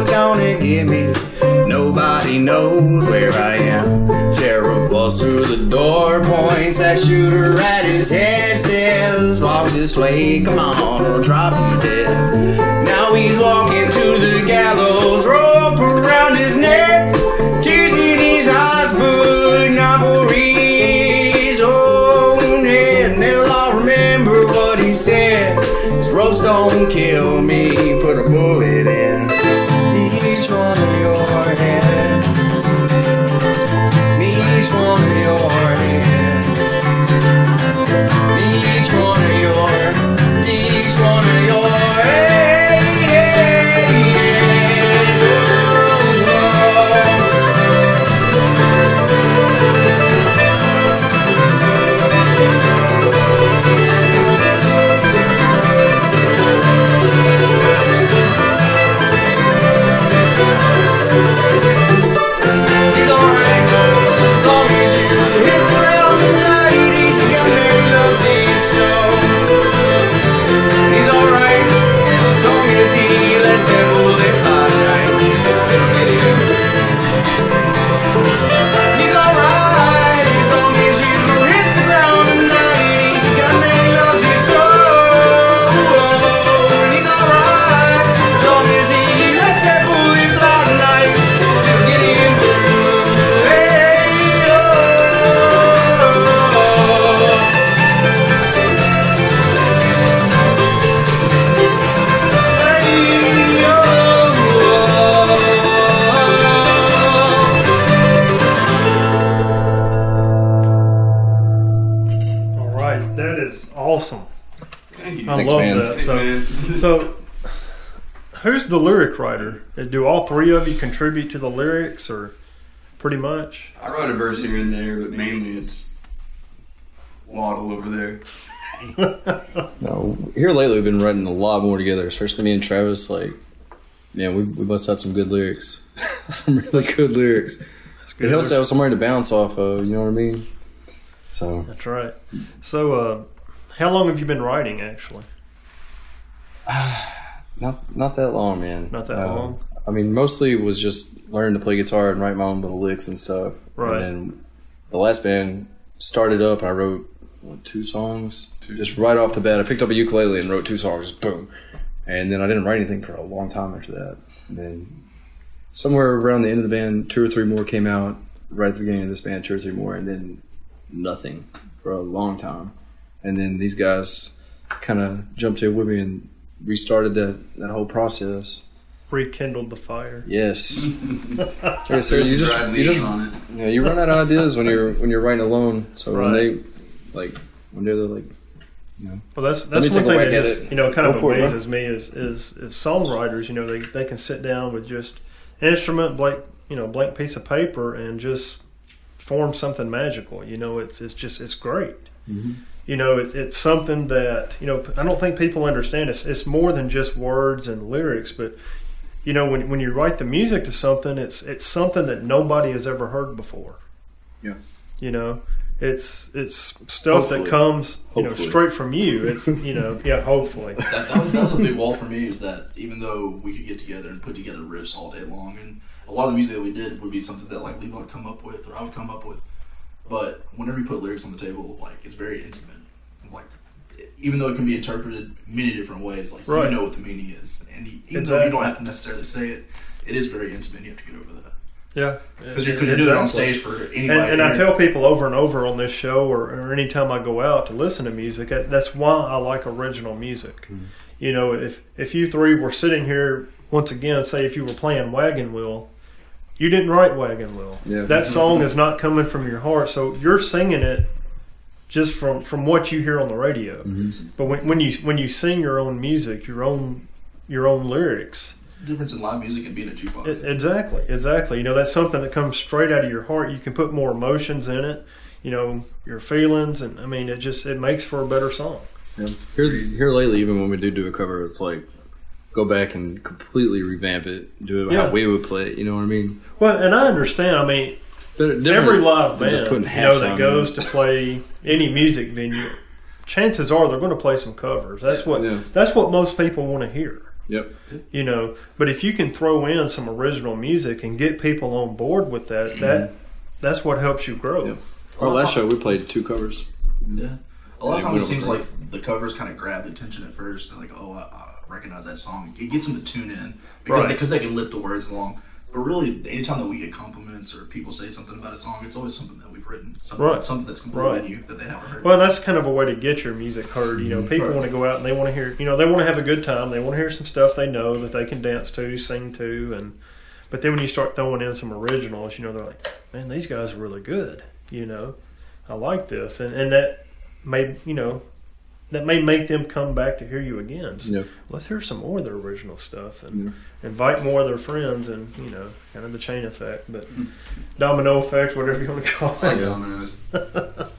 Speaker 12: one's gonna hear me. Nobody knows
Speaker 2: where I am. Terror walks through the door, points that shooter at his head, says, Walk this way, come on, or drop you dead. Now he's walking to the gallows, rope around his neck, tears in his eyes, but not for his own head. And they'll all remember what he said. His ropes don't kill me. So, so
Speaker 1: who's the lyric writer? Do all three of you contribute to the lyrics, or pretty much?
Speaker 4: I wrote a verse here and there, but mainly it's Waddle over there.
Speaker 3: No, here lately we've been writing a lot more together, especially me and Travis. Like, man, we, we must have some good lyrics, some really good lyrics.
Speaker 1: good.
Speaker 3: It helps to have somewhere to bounce off of. You know what I mean? So
Speaker 1: That's right. So, uh, how long have you been writing? Actually,
Speaker 3: not not that long, man.
Speaker 1: Not that
Speaker 3: Uh,
Speaker 1: long?
Speaker 3: I mean, mostly it was just learning to play guitar and write my own little licks and stuff.
Speaker 1: Right.
Speaker 3: And then the last band started up. I wrote what, two songs, just right off the bat. I picked up a ukulele and wrote two songs, just boom. And then I didn't write anything for a long time after that. And then somewhere around the end of the band, two or three more came out. Right at the beginning of this band, two or three more, and then nothing for a long time. And then these guys kind of jumped in with me and restarted that, that whole process.
Speaker 1: rekindled the fire.
Speaker 3: Yes. Like I said, you just you just
Speaker 4: on it.
Speaker 3: yeah, you run out of ideas when you're when you're writing alone. So when they like when they're like
Speaker 1: Well, that's that's one thing
Speaker 3: whack
Speaker 1: that just, you know kind of
Speaker 3: Go for it,
Speaker 1: amazes me is, is is songwriters. You know, they they can sit down with just instrument, blank you know, blank piece of paper, and just form something magical. You know, it's it's just it's great. Mm-hmm. You know, it's it's something that you know I don't think people understand. It's it's more than just words and lyrics, but you know when when you write the music to something, it's it's something that nobody has ever heard before.
Speaker 3: Yeah.
Speaker 1: You know, it's it's stuff
Speaker 10: Hopefully.
Speaker 1: that comes you know straight from you. It's you know yeah hopefully.
Speaker 10: that, that was that was a big wall for me. Is that even though we could get together and put together riffs all day long, and a lot of the music that we did would be something that like Levi would come up with or I would come up with, but whenever you put lyrics on the table, like it's very intimate. Like even though it can be interpreted many different ways, like
Speaker 1: Right.
Speaker 10: you know what the meaning is, and you, even though you don't have to necessarily say it, it is very intimate. You have to get over that
Speaker 1: Yeah,
Speaker 10: because you're, 'cause you're doing it on stage for anybody.
Speaker 1: And, and I tell people over and over on this show, or, or anytime I go out to listen to music, that- that's why I like original music. Hmm. You know, if if you three were sitting here once again, say if you were playing Wagon Wheel, you didn't write Wagon Wheel.
Speaker 3: Yeah.
Speaker 1: That song is not coming from your heart, so you're singing it just from from what you hear on the radio. Mm-hmm. But when, when you when you sing your own music, your own your own lyrics,
Speaker 10: It's the difference in live music and being a jukebox.
Speaker 1: Exactly, exactly. You know, that's something that comes straight out of your heart. You can put more emotions in it. You know, your feelings, and I mean, it just it makes for a better song.
Speaker 3: yeah. here here lately, even when we do do a cover, it's like go back and completely revamp it, do it
Speaker 1: Yeah.
Speaker 3: how we would play it. You know what I mean?
Speaker 1: Well, and I understand. I mean, every live band
Speaker 3: just putting
Speaker 1: you know that goes to play any music venue, chances are they're going to play some covers. That's what
Speaker 3: Yeah.
Speaker 1: that's what most people want to hear.
Speaker 3: Yep.
Speaker 1: You know, but if you can throw in some original music and get people on board with that, mm-hmm. that that's what helps you grow.
Speaker 3: Our last show we played two covers.
Speaker 10: Yeah. A lot of times it seems like the covers kind of grab the attention at first. They're like, oh, I, I recognize that song. It gets them to tune in because
Speaker 1: Right.
Speaker 10: they, cause they can lift the words along. But really, anytime that we get compliments or people say something about a song, it's always something that we've written. Something,
Speaker 1: Right.
Speaker 10: something that's completely
Speaker 1: Right.
Speaker 10: new that they haven't heard.
Speaker 1: Well, that's kind of a way to get your music heard. You know, mm-hmm. people
Speaker 10: Right.
Speaker 1: want to go out and they want to hear. You know, they want to have a good time. They want to hear some stuff they know that they can dance to, sing to, and. But then when you start throwing in some originals, you know, they're like, "Man, these guys are really good." You know, I like this, and and that may you know that may make them come back to hear you again. So
Speaker 3: Yep.
Speaker 1: Let's hear some more of their original stuff and invite more of their friends, and you know, kind of the chain effect, but domino effect, whatever you want to call
Speaker 4: I like
Speaker 1: it.
Speaker 4: dominoes.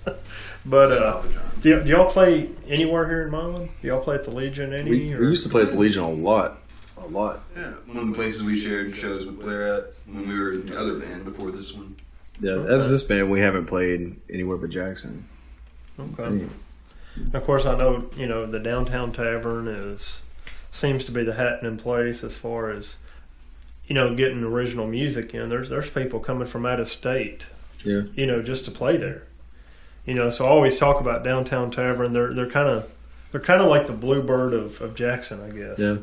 Speaker 1: But uh, do, y- do y'all play anywhere here in Milan? Do y'all play at the Legion any?
Speaker 3: We, we used to play at the Legion a lot. A lot.
Speaker 4: Yeah, one of the places we shared shows with Blair at when we were in the other band before this one.
Speaker 3: Yeah, as this band, we haven't played anywhere but Jackson.
Speaker 1: Okay. Of course, I know you know the downtown tavern is seems to be the happening place as far as you know getting original music in. There's there's people coming from out of state,
Speaker 3: Yeah.
Speaker 1: you know, just to play there. You know, so I always talk about downtown tavern. They're they're kind of they're kind of like the bluebird of, of Jackson, I guess.
Speaker 3: Yeah.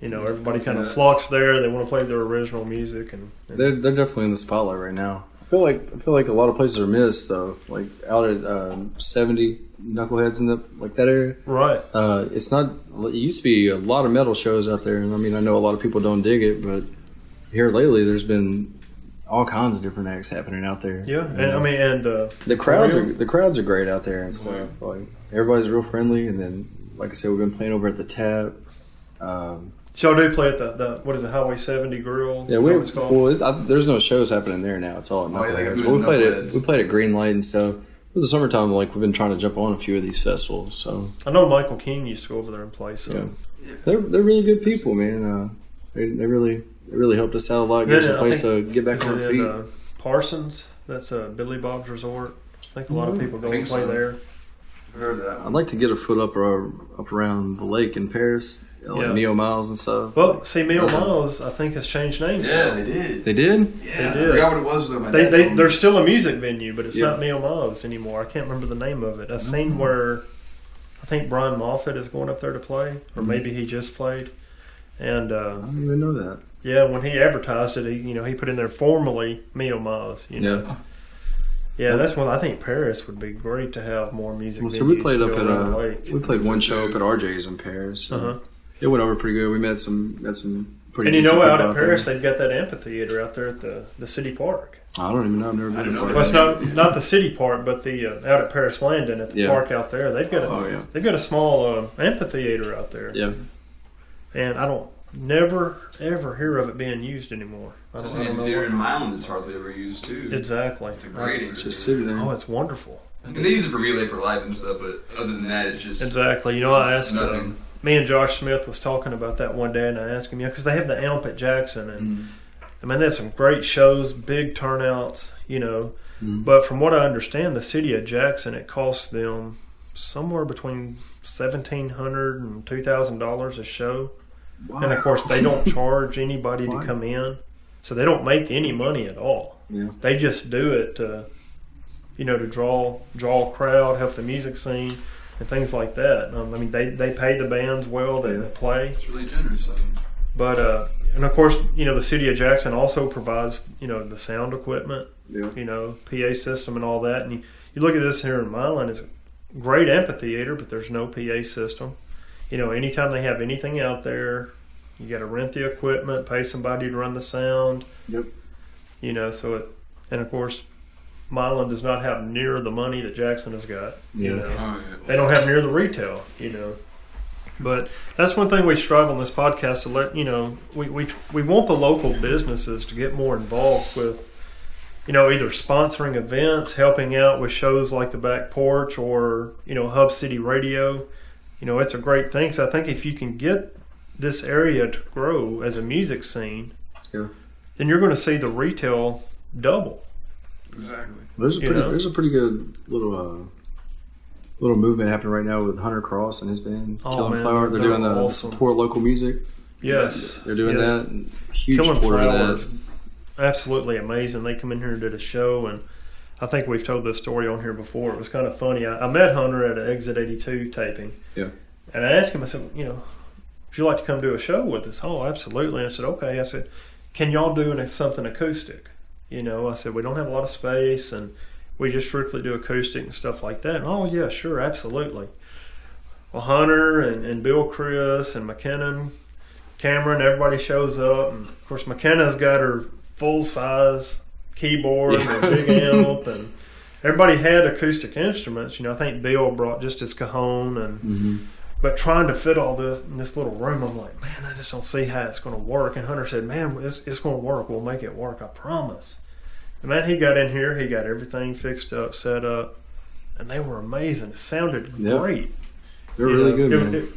Speaker 1: You know, everybody kind of
Speaker 3: Yeah.
Speaker 1: flocks there. They want to play their original music, and, and
Speaker 3: They're they're definitely in the spotlight right now. I feel like I feel like a lot of places are missed though. Like out at um, seventy knuckleheads in the like that area.
Speaker 1: Right.
Speaker 3: Uh, it's not. It used to be a lot of metal shows out there, and I mean I know a lot of people don't dig it, but here lately there's been all kinds of different acts happening out there.
Speaker 1: Yeah, and I mean, and uh,
Speaker 3: the crowds are the crowds are great out there and stuff. Like everybody's real friendly, and then like I said, we've been playing over at the tap. Um,
Speaker 1: So y'all do play at the, the what is it, Highway 70 Grill?
Speaker 3: yeah,
Speaker 1: Is
Speaker 3: we
Speaker 1: that what it's called?
Speaker 3: well, it, I, there's no shows happening there now. It's all at
Speaker 4: Oh, yeah, they
Speaker 3: Knuckleheads. we played it.
Speaker 4: Knuckleheads.
Speaker 3: We played at Greenlight and stuff. With the summertime, like we've been trying to jump on a few of these festivals. So
Speaker 1: I know Michael King used to go over there and play. So
Speaker 3: yeah, they're they're really good people, man. Uh, they they really they really helped us out a lot. Gave us
Speaker 1: Yeah,
Speaker 3: a
Speaker 1: I
Speaker 3: place to get back
Speaker 1: is
Speaker 3: on our
Speaker 1: in,
Speaker 3: feet.
Speaker 1: uh, Parsons, that's uh, Billy Bob's Resort. I think a lot of
Speaker 3: Mhm.
Speaker 1: people go and play
Speaker 4: so.
Speaker 1: there.
Speaker 4: I've heard that.
Speaker 3: I'd like to get a foot up or up around the lake in Paris, like
Speaker 1: Yeah.
Speaker 3: Neo Miles and stuff.
Speaker 1: Well, see, Meal
Speaker 3: Those are-
Speaker 1: Miles, I think, has changed names.
Speaker 4: Yeah,
Speaker 1: now.
Speaker 4: they did.
Speaker 3: They did.
Speaker 4: Yeah,
Speaker 1: They
Speaker 4: I forgot what it was though. My
Speaker 1: They, they, they're still a music venue, but it's
Speaker 3: Yeah.
Speaker 1: not Meal Miles anymore. I can't remember the name of it. I've seen where I think Brian Moffat is going up there to play, or maybe he just played. And uh,
Speaker 3: I didn't even know that.
Speaker 1: yeah, when he advertised it, he you know he put in there formally Meal Miles. You know?
Speaker 3: Yeah.
Speaker 1: Yeah, that's one. I think Paris would be great to have more music.
Speaker 3: Well, so we played up at
Speaker 1: around
Speaker 3: uh, we played one show up at RJ's in Paris.
Speaker 1: Uh-huh.
Speaker 3: It went over pretty good. We met some met some pretty.
Speaker 1: And you
Speaker 3: decent
Speaker 1: know, out
Speaker 3: people
Speaker 1: at
Speaker 3: there.
Speaker 1: Paris, they've got that amphitheater out there at the, the city park.
Speaker 3: I don't even know. I've never been.
Speaker 4: I didn't
Speaker 3: to
Speaker 4: know
Speaker 1: Well,
Speaker 3: Paris.
Speaker 1: it's not not the city park, but the uh, out at Paris Landing at the
Speaker 3: Yeah.
Speaker 1: park out there. They've got a,
Speaker 3: Oh yeah.
Speaker 1: they've got a small uh, amphitheater out there,
Speaker 3: Yeah.
Speaker 1: and I don't never ever hear of it being used anymore. I don't, I
Speaker 4: an
Speaker 1: don't know
Speaker 4: theater in
Speaker 1: why.
Speaker 4: Milan that's hardly ever used too.
Speaker 1: Exactly.
Speaker 4: It's a great
Speaker 1: Right.
Speaker 3: Just sitting there.
Speaker 1: Oh, it's wonderful.
Speaker 4: And they use it for relay for life and stuff, but other than that, it's just
Speaker 1: Exactly. You know, I
Speaker 4: it's
Speaker 1: asked uh,
Speaker 4: nothing.
Speaker 1: Me and Josh Smith was talking about that one day, and I asked him, yeah, because they have the amp at Jackson, and
Speaker 4: Mm.
Speaker 1: I mean, they have some great shows, big turnouts, you know.
Speaker 3: Mhm.
Speaker 1: But from what I understand, the city of Jackson, it costs them somewhere between seventeen hundred and two thousand dollars a show, and of course, they don't charge anybody to come in, so they don't make any money at all.
Speaker 3: Yeah.
Speaker 1: They just do it, to, you know, to draw draw a crowd, help the music scene, and things like that. Um, I mean, they they pay the bands well that, that play.
Speaker 4: It's really generous of them.
Speaker 1: But uh, and of course, you know, the city of Jackson also provides you know the sound equipment,
Speaker 3: Yeah.
Speaker 1: you know, PA system and all that. And you, you look at this here in Milan, it's a great amphitheater, but there's no PA system. You know, anytime they have anything out there, you got to rent the equipment, pay somebody to run the sound.
Speaker 3: Yep.
Speaker 1: You know, so it, and of course, Milan does not have near the money that Jackson has got. You
Speaker 3: Yeah.
Speaker 1: know,
Speaker 4: Oh, yeah.
Speaker 1: they don't have near the retail, you know. But that's one thing we strive on this podcast to let you know we we we want the local businesses to get more involved with, you know, either sponsoring events, helping out with shows like the Back Porch or you know Hub City Radio. You know, it's a great thing. So I think if you can get this area to grow as a music scene,
Speaker 3: Yeah.
Speaker 1: then you're going to see the retail double.
Speaker 4: Exactly.
Speaker 3: There's a
Speaker 1: You
Speaker 3: pretty
Speaker 1: know?
Speaker 3: there's a pretty good little uh, little movement happening right now with Hunter Cross and his band
Speaker 1: Oh,
Speaker 3: Killing
Speaker 1: man,
Speaker 3: Flower. They're,
Speaker 1: they're
Speaker 3: doing the
Speaker 1: awesome.
Speaker 3: support local music.
Speaker 1: Yes,
Speaker 3: They're doing
Speaker 1: yes.
Speaker 3: that. Huge
Speaker 1: Killing
Speaker 3: supporter of that.
Speaker 1: absolutely amazing. They come in here and did a show, and I think we've told this story on here before. It was kind of funny. I, I met Hunter at an Exit 82 taping,
Speaker 3: Yeah.
Speaker 1: and I asked him, I said, you know, would you like to come do a show with us? Oh, absolutely. And I said, okay. I said, can y'all do an, something acoustic? You know, I said, we don't have a lot of space, and we just strictly do acoustic and stuff like that. And, oh, yeah, sure, absolutely. Well, Hunter and, and Bill Chris and McKinnon, Cameron, everybody shows up. And of course, McKenna's got her full size keyboard and a big amp, and everybody had acoustic instruments. You know, I think Bill brought just his cajon, and
Speaker 3: Mm-hmm.
Speaker 1: But trying to fit all this in this little room, I'm like, man, I just don't see how it's going to work. And Hunter said, man, it's, it's going to work. We'll make it work. I promise. And then he got in here. He got everything fixed up, set up, and they were amazing. It sounded
Speaker 3: Yeah.
Speaker 1: great.
Speaker 3: They're
Speaker 1: You
Speaker 3: really
Speaker 1: know,
Speaker 3: good,
Speaker 1: it-
Speaker 3: man.
Speaker 1: it-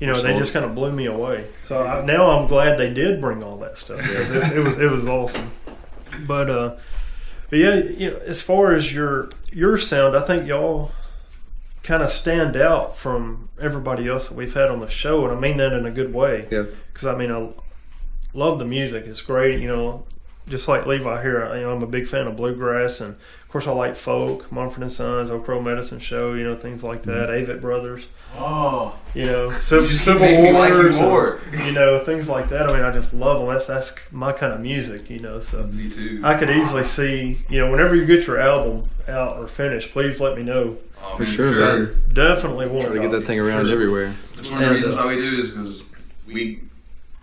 Speaker 1: you know, they just kind of blew me away. So I, now I'm glad they did bring all that stuff because it, it was it was awesome. But uh, but yeah, you know, as far as your your sound, I think y'all kind of stand out from everybody else that we've had on the show, and I mean that in a good way.
Speaker 3: Yeah.
Speaker 1: Because I mean, I love the music. It's great. You know, just like Levi here, I- you know, I'm a big fan of bluegrass, and of course, I like folk, Mumford and Sons, Old Crow Medicine Show, you know, things like that. Avett Brothers.
Speaker 4: Oh,
Speaker 1: You know, Civ-
Speaker 4: You just
Speaker 1: Civil
Speaker 4: making me like you
Speaker 1: Wars, and, you know, things like that. I mean, I just love them. That's that's my kind of music, you know. So
Speaker 4: me too.
Speaker 1: I could easily see, you know, whenever you get your album out or finished, please let me know.
Speaker 4: Oh,
Speaker 3: For sure,
Speaker 4: sure.
Speaker 3: man.
Speaker 1: Definitely want
Speaker 3: Try to get
Speaker 1: copy.
Speaker 3: that thing around everywhere.
Speaker 4: That's one of the reasons
Speaker 1: uh,
Speaker 4: why we do is because we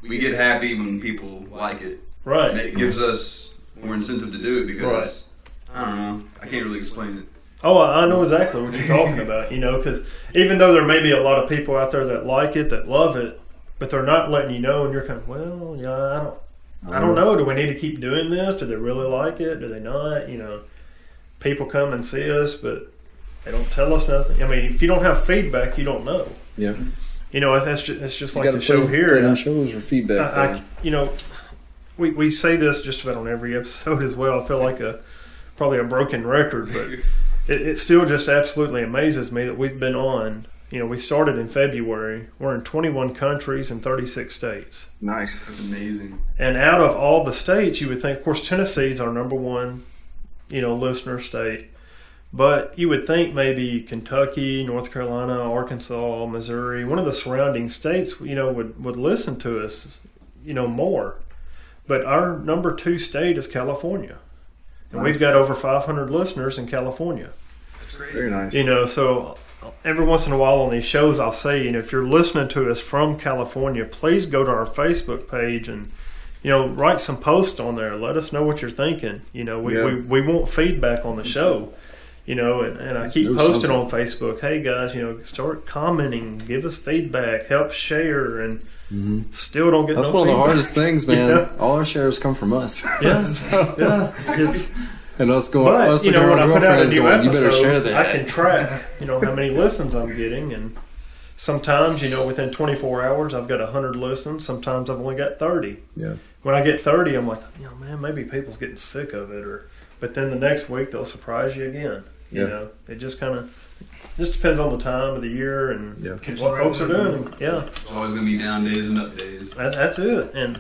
Speaker 4: we get happy when people like it.
Speaker 1: Right.
Speaker 4: And it gives us more incentive to do it because I don't know. I can't really explain it.
Speaker 1: Oh, I I know exactly what you're talking about. You know, because even though there may be a lot of people out there that like it, that love it, but they're not letting you know, and you're kind of, well, yeah, I don't, I don't know. Do we need to keep doing this? Do they really like it? Do they not? You know, people come and see us, but they don't tell us nothing. I mean, if you don't have feedback, you don't know.
Speaker 3: Yeah.
Speaker 1: You know, it's just, it's just
Speaker 3: You
Speaker 1: like
Speaker 3: gotta
Speaker 1: the show here.
Speaker 3: play
Speaker 1: and
Speaker 3: them
Speaker 1: I-
Speaker 3: shows for feedback,
Speaker 1: I, I, you know, we, we say this just about on every episode as well. I feel like a probably a broken record, but it, it still just absolutely amazes me that we've been on. You know, we started in February. We're in 21 countries and 36 states.
Speaker 3: Nice.
Speaker 4: That's amazing.
Speaker 1: And out of all the states, you would think, of course, Tennessee's our number one, you know, listener state. But you would think maybe Kentucky, North Carolina, Arkansas, Missouri, one of the surrounding states, you know, would, would listen to us, you know, more. But our number two state is California. And we've got over 500 listeners in California.
Speaker 4: That's great.
Speaker 3: Very nice.
Speaker 1: You know, so every once in a while on these shows, I'll say, you know, if you're listening to us from California, please go to our Facebook page and, you know, write some posts on there. Let us know what you're thinking. You know, we,
Speaker 3: Yeah.
Speaker 1: we, we want feedback on the show. You know, and, and I keep posting
Speaker 3: something.
Speaker 1: on Facebook, hey guys, you know, start commenting, give us feedback, help share, and still don't get
Speaker 3: Mm-hmm. That's
Speaker 1: no
Speaker 3: one of the hardest things, man.
Speaker 1: Yeah.
Speaker 3: All our shares come from us.
Speaker 1: Yes, yeah, it's
Speaker 3: and us going,
Speaker 1: but
Speaker 3: us
Speaker 1: you know, when I put out a new
Speaker 3: going, you better share
Speaker 1: episode,
Speaker 3: that.
Speaker 1: I can track, you know, how many listens I'm getting, and sometimes, you know, within 24 hours, I've got 100 listens. Sometimes I've only got 30.
Speaker 3: Yeah.
Speaker 1: When I get 30, I'm like, you know, man, maybe people's getting sick of it, or but then the next week they'll surprise you again. You
Speaker 3: Yeah.
Speaker 1: know, it just kind of just depends on the time of the year and
Speaker 3: Yeah.
Speaker 1: what folks are doing. Yeah.
Speaker 4: There's always going to be down days and up days.
Speaker 1: That, that's it. And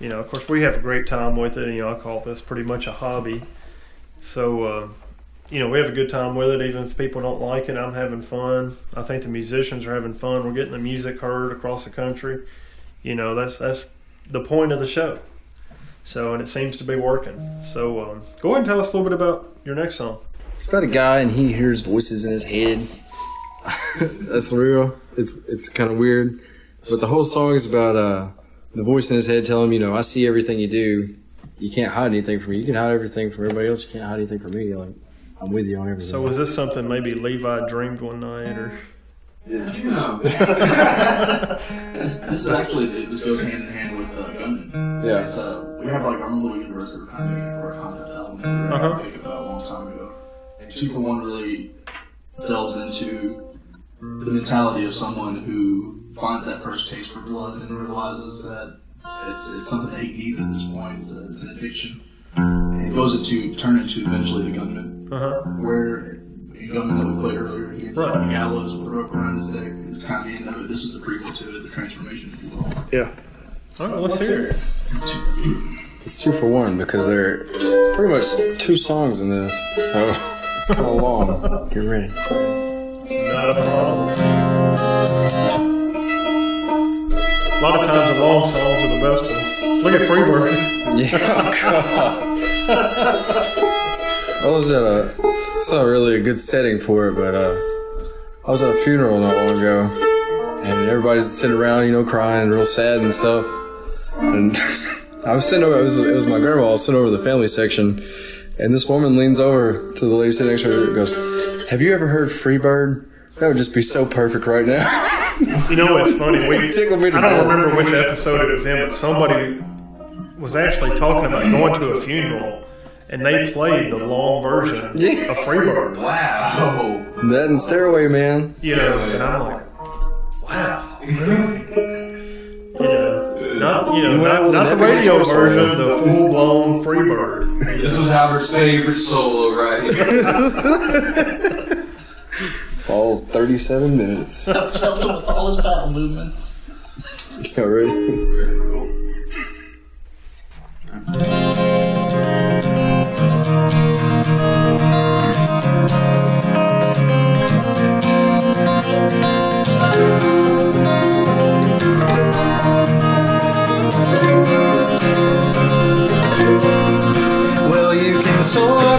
Speaker 1: you know, of course, we have a great time with it. You know, I call this pretty much a hobby. So, uh, you know, we have a good time with it. Even if people don't like it, I'm having fun. I think the musicians are having fun. We're getting the music heard across the country. You know, that's that's the point of the show. So, and it seems to be working. So, um, go ahead and tell us a little bit about your next song.
Speaker 3: It's about a guy and he hears voices in his head. That's real. It's it's kind of weird, but the whole song is about uh, the voice in his head telling him, you know, I see everything you do. You can't hide anything from me. You can hide everything from everybody else. You can't hide anything from me. Like I'm with you on everything.
Speaker 1: So, was this something maybe Levi dreamed one night, or
Speaker 10: You know. this, this is actually this goes hand in hand with uh, Gunman.
Speaker 3: Yeah.
Speaker 10: It's uh, we have like our own little universe that we're kind of making for our concept album that we were
Speaker 1: Uh-huh.
Speaker 10: making two for one really delves into the mentality of someone who finds that first taste for blood and realizes that it's it's something that he needs at this point. It's, a, it's an addiction. And it goes into turn into eventually the gunman,
Speaker 1: uh-huh.
Speaker 10: where the gunman that we played earlier, he ends up
Speaker 1: Right.
Speaker 10: on gallows with a rope around his neck. It's kind of the end of it. This is the prequel to it, the transformation, if you will.
Speaker 1: yeah, All right, let's hear it.
Speaker 3: It's two for one because there are pretty much two songs in this, so it's kind of long. Get ready.
Speaker 1: Not a problem. A lot of times the long songs are the best ones. Look at Freebird.
Speaker 3: Yeah, God. I was at a. It's not really a good setting for it, but uh, I was at a funeral not long ago, and everybody's sitting around, you know, crying, real sad and stuff. And I was sitting over. It was, it was my grandma. I was sitting over the family section, and this woman leans over to the lady sitting next to her and goes, "Have you ever heard Freebird? That would just be so perfect right now."
Speaker 1: You know what's funny? We,
Speaker 3: It tickled me to
Speaker 1: I don't
Speaker 3: death.
Speaker 1: remember which episode it was in, but somebody was actually talking about going to a funeral, and they played the long version of Freebird.
Speaker 4: Wow.
Speaker 3: that and Stairway, man.
Speaker 1: You know, and I'm like, wow, really? You know, not you know,
Speaker 3: You
Speaker 1: not, not the radio
Speaker 3: guitar solo.
Speaker 1: version, the full blown Freebird.
Speaker 4: This was Albert's favorite solo right here.
Speaker 3: All 37 minutes.
Speaker 12: Shelter with all his battle movements.
Speaker 3: Yeah, ready?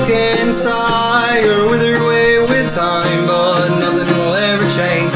Speaker 2: Can sulk wither away with time, but nothing will ever change.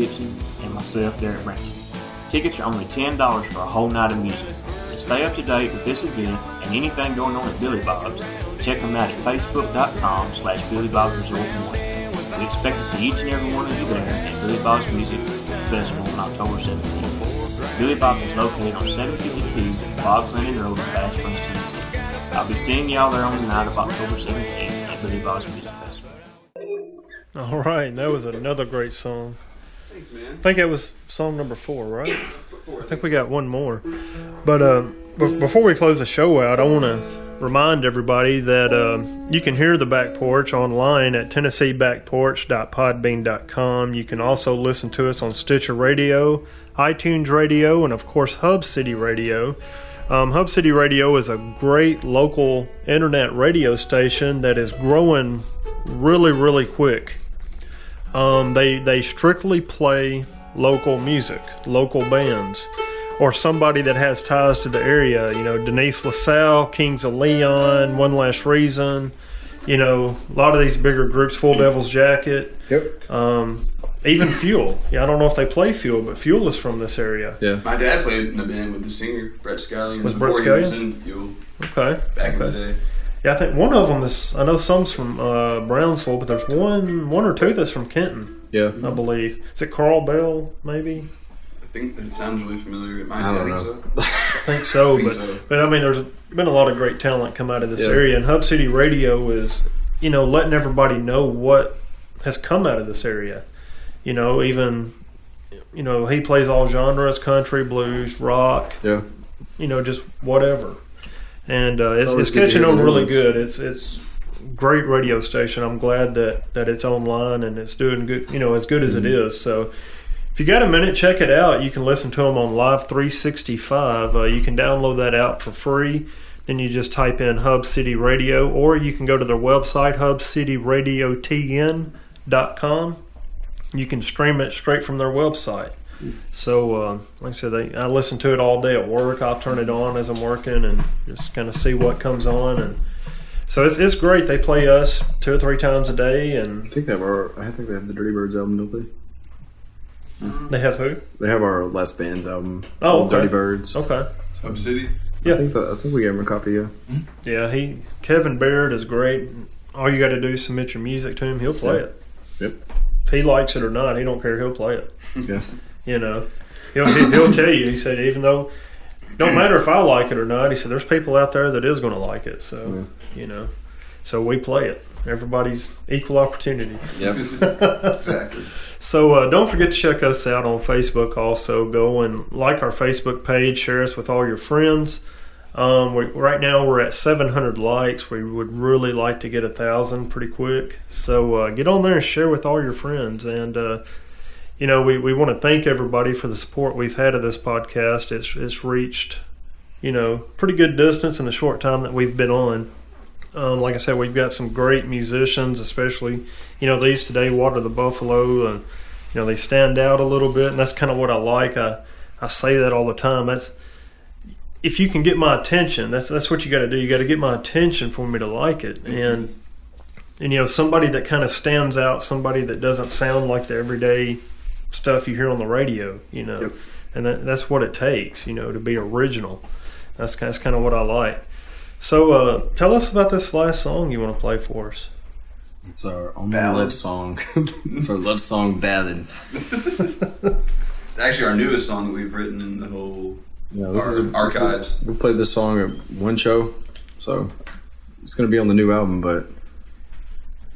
Speaker 13: Gibson, and myself, Derek Brandon. Tickets are only $10 for a whole night of music. To stay up to date with this event and anything going on at Billy Bob's, check them out at facebook.com slash Billy Bob's Resort 1. We expect to see each and every one of you there at Billy Bob's Music Festival on October 17th. Billy Bob's is located on 752 Bob's Landing Road in Bath Springs, Tennessee. I'll be seeing y'all there on the night of October 17th at Billy Bob's Music Festival.
Speaker 1: All right, that was another great song.
Speaker 4: Thanks, man.
Speaker 1: I think that was song number four, right? I think we got one more. But uh, be- before we close the show out, I want to remind everybody that uh, you can hear the back porch online at tennesseebackporch.podbean.com. You can also listen to us on Stitcher Radio, iTunes Radio, and of course Hub City Radio. Um, Hub City Radio is a great local internet radio station that is growing really, really quick. Um, they they strictly play local music, local bands, or somebody that has ties to the area. You know, Denise LaSalle, Kings of Leon, One Last Reason. You know, a lot of these bigger groups, Full Devil's Jacket.
Speaker 3: Yep.
Speaker 1: Um, even Fuel. Yeah, I don't know if they play Fuel, but Fuel is from this area.
Speaker 3: Yeah.
Speaker 4: My dad played in a band with the singer Brett Scallions
Speaker 1: Was Brett
Speaker 4: before he was
Speaker 1: Scallions?
Speaker 4: Fuel
Speaker 1: Okay.
Speaker 4: back in the day.
Speaker 1: Yeah, I think one of them is. I know some's from uh, Brownsville, but there's one, one or two that's from Kenton.
Speaker 3: Yeah.
Speaker 1: I believe. Is it Carl Bell? Maybe.
Speaker 4: I think it sounds really familiar. It might
Speaker 3: I don't
Speaker 4: think
Speaker 3: know.
Speaker 4: so.
Speaker 1: I think so,
Speaker 4: I think
Speaker 1: but
Speaker 4: so.
Speaker 1: but I mean, there's been a lot of great talent come out of this
Speaker 3: Yeah.
Speaker 1: area, and Hub City Radio is, you know, letting everybody know what has come out of this area. You know, even, you know, he plays all genres: country, blues, rock.
Speaker 3: Yeah.
Speaker 1: You know, just whatever. And uh, it's,
Speaker 3: always
Speaker 1: it's catching on really
Speaker 3: ones.
Speaker 1: good. It's it's great radio station. I'm glad that that it's online and it's doing good. You know, as good as it
Speaker 3: Mm-hmm.
Speaker 1: is. So. If you got a minute, check it out. You can listen to them on Live 365. Uh, you can download that out for free. Then you just type in Hub City Radio, or you can go to their website, hubcityradiotn.com. You can stream it straight from their website. So, uh, like I said, they, I listen to it all day at work. I'll turn it on as I'm working and just kind of see what comes on. And so it's, it's great. They play us two or three times a day, And I
Speaker 3: think they have our. I think they have the Dirty Birds album, don't they?
Speaker 1: they have who?
Speaker 3: They have our last band's album.
Speaker 1: Oh, okay.
Speaker 3: Dirty Birds.
Speaker 1: Okay.
Speaker 4: Hub City.
Speaker 1: Yeah.
Speaker 3: I think that, I think we gave them a copy. Yeah.
Speaker 1: Yeah, he Kevin Baird is great. All you got to do is submit your music to him. He'll play
Speaker 3: Yeah.
Speaker 1: it.
Speaker 3: Yep.
Speaker 1: If he likes it or not, he don't care. He'll play it.
Speaker 3: Yeah.
Speaker 1: You know, he'll, he- he'll tell you. He said, even though don't matter if I like it or not. He said, there's people out there that is going to like it. So you know, so we play it. Everybody's equal opportunity.
Speaker 3: Yep.
Speaker 4: exactly.
Speaker 1: So uh, don't forget to check us out on Facebook. Also, go and like our Facebook page. Share us with all your friends. Um, we, right now we're at 700 likes. We would really like to get a thousand pretty quick. So uh, get on there and share with all your friends. And uh, you know, we, we want to thank everybody for the support we've had of this podcast. It's it's reached you know pretty good distance in the short time that we've been on. Um, like I said, we've got some great musicians, especially you know these today, Water the Buffalo, and you know they stand out a little bit, and that's kind of what I like. I I say that all the time. That's if you can get my attention, that's that's what you got to do. You got to get my attention for me to like it, and and you know somebody that kind of stands out, somebody that doesn't sound like the everyday stuff you hear on the radio, you know, and that, that's what it takes, you know, to be original. That's that's kind of what I like. So uh, tell us about this last song you want to play for us.
Speaker 3: It's our only
Speaker 4: Ballad.
Speaker 3: love song. it's our love song ballad.
Speaker 4: It's actually our newest song that we've written in the whole
Speaker 3: Yeah, this
Speaker 4: Our
Speaker 3: is a,
Speaker 4: archives.
Speaker 3: this is- we played this song at one show, so it's going to be on the new album, but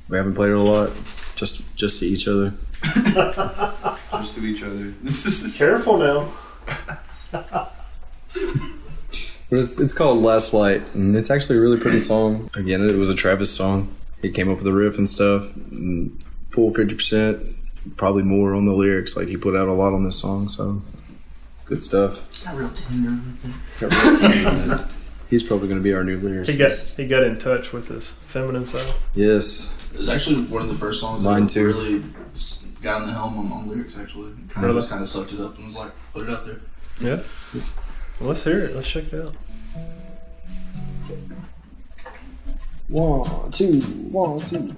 Speaker 3: we haven't played it a lot. Just just to each other.
Speaker 4: just to each other.
Speaker 1: Careful now.
Speaker 3: But it's, it's called Last Light, and it's actually a really pretty song. Again, it was a Travis song. He came up with the riff and stuff. And full fifty percent, probably more on the lyrics. Like he put out a lot on this song, so it's good stuff.
Speaker 2: Got real tender.
Speaker 3: Got real tender. He's probably going to be our new lyricist.
Speaker 1: He got he got in touch with his feminine side.
Speaker 3: yes.
Speaker 10: It was actually one of the first songs
Speaker 3: Mine
Speaker 10: that
Speaker 3: too.
Speaker 10: really s- got on the helm on, on lyrics. Actually, kind of just kind of sucked it up and was like, put it out there.
Speaker 1: Yeah. Well, let's hear it. Let's check it out.
Speaker 2: One, two, one, two.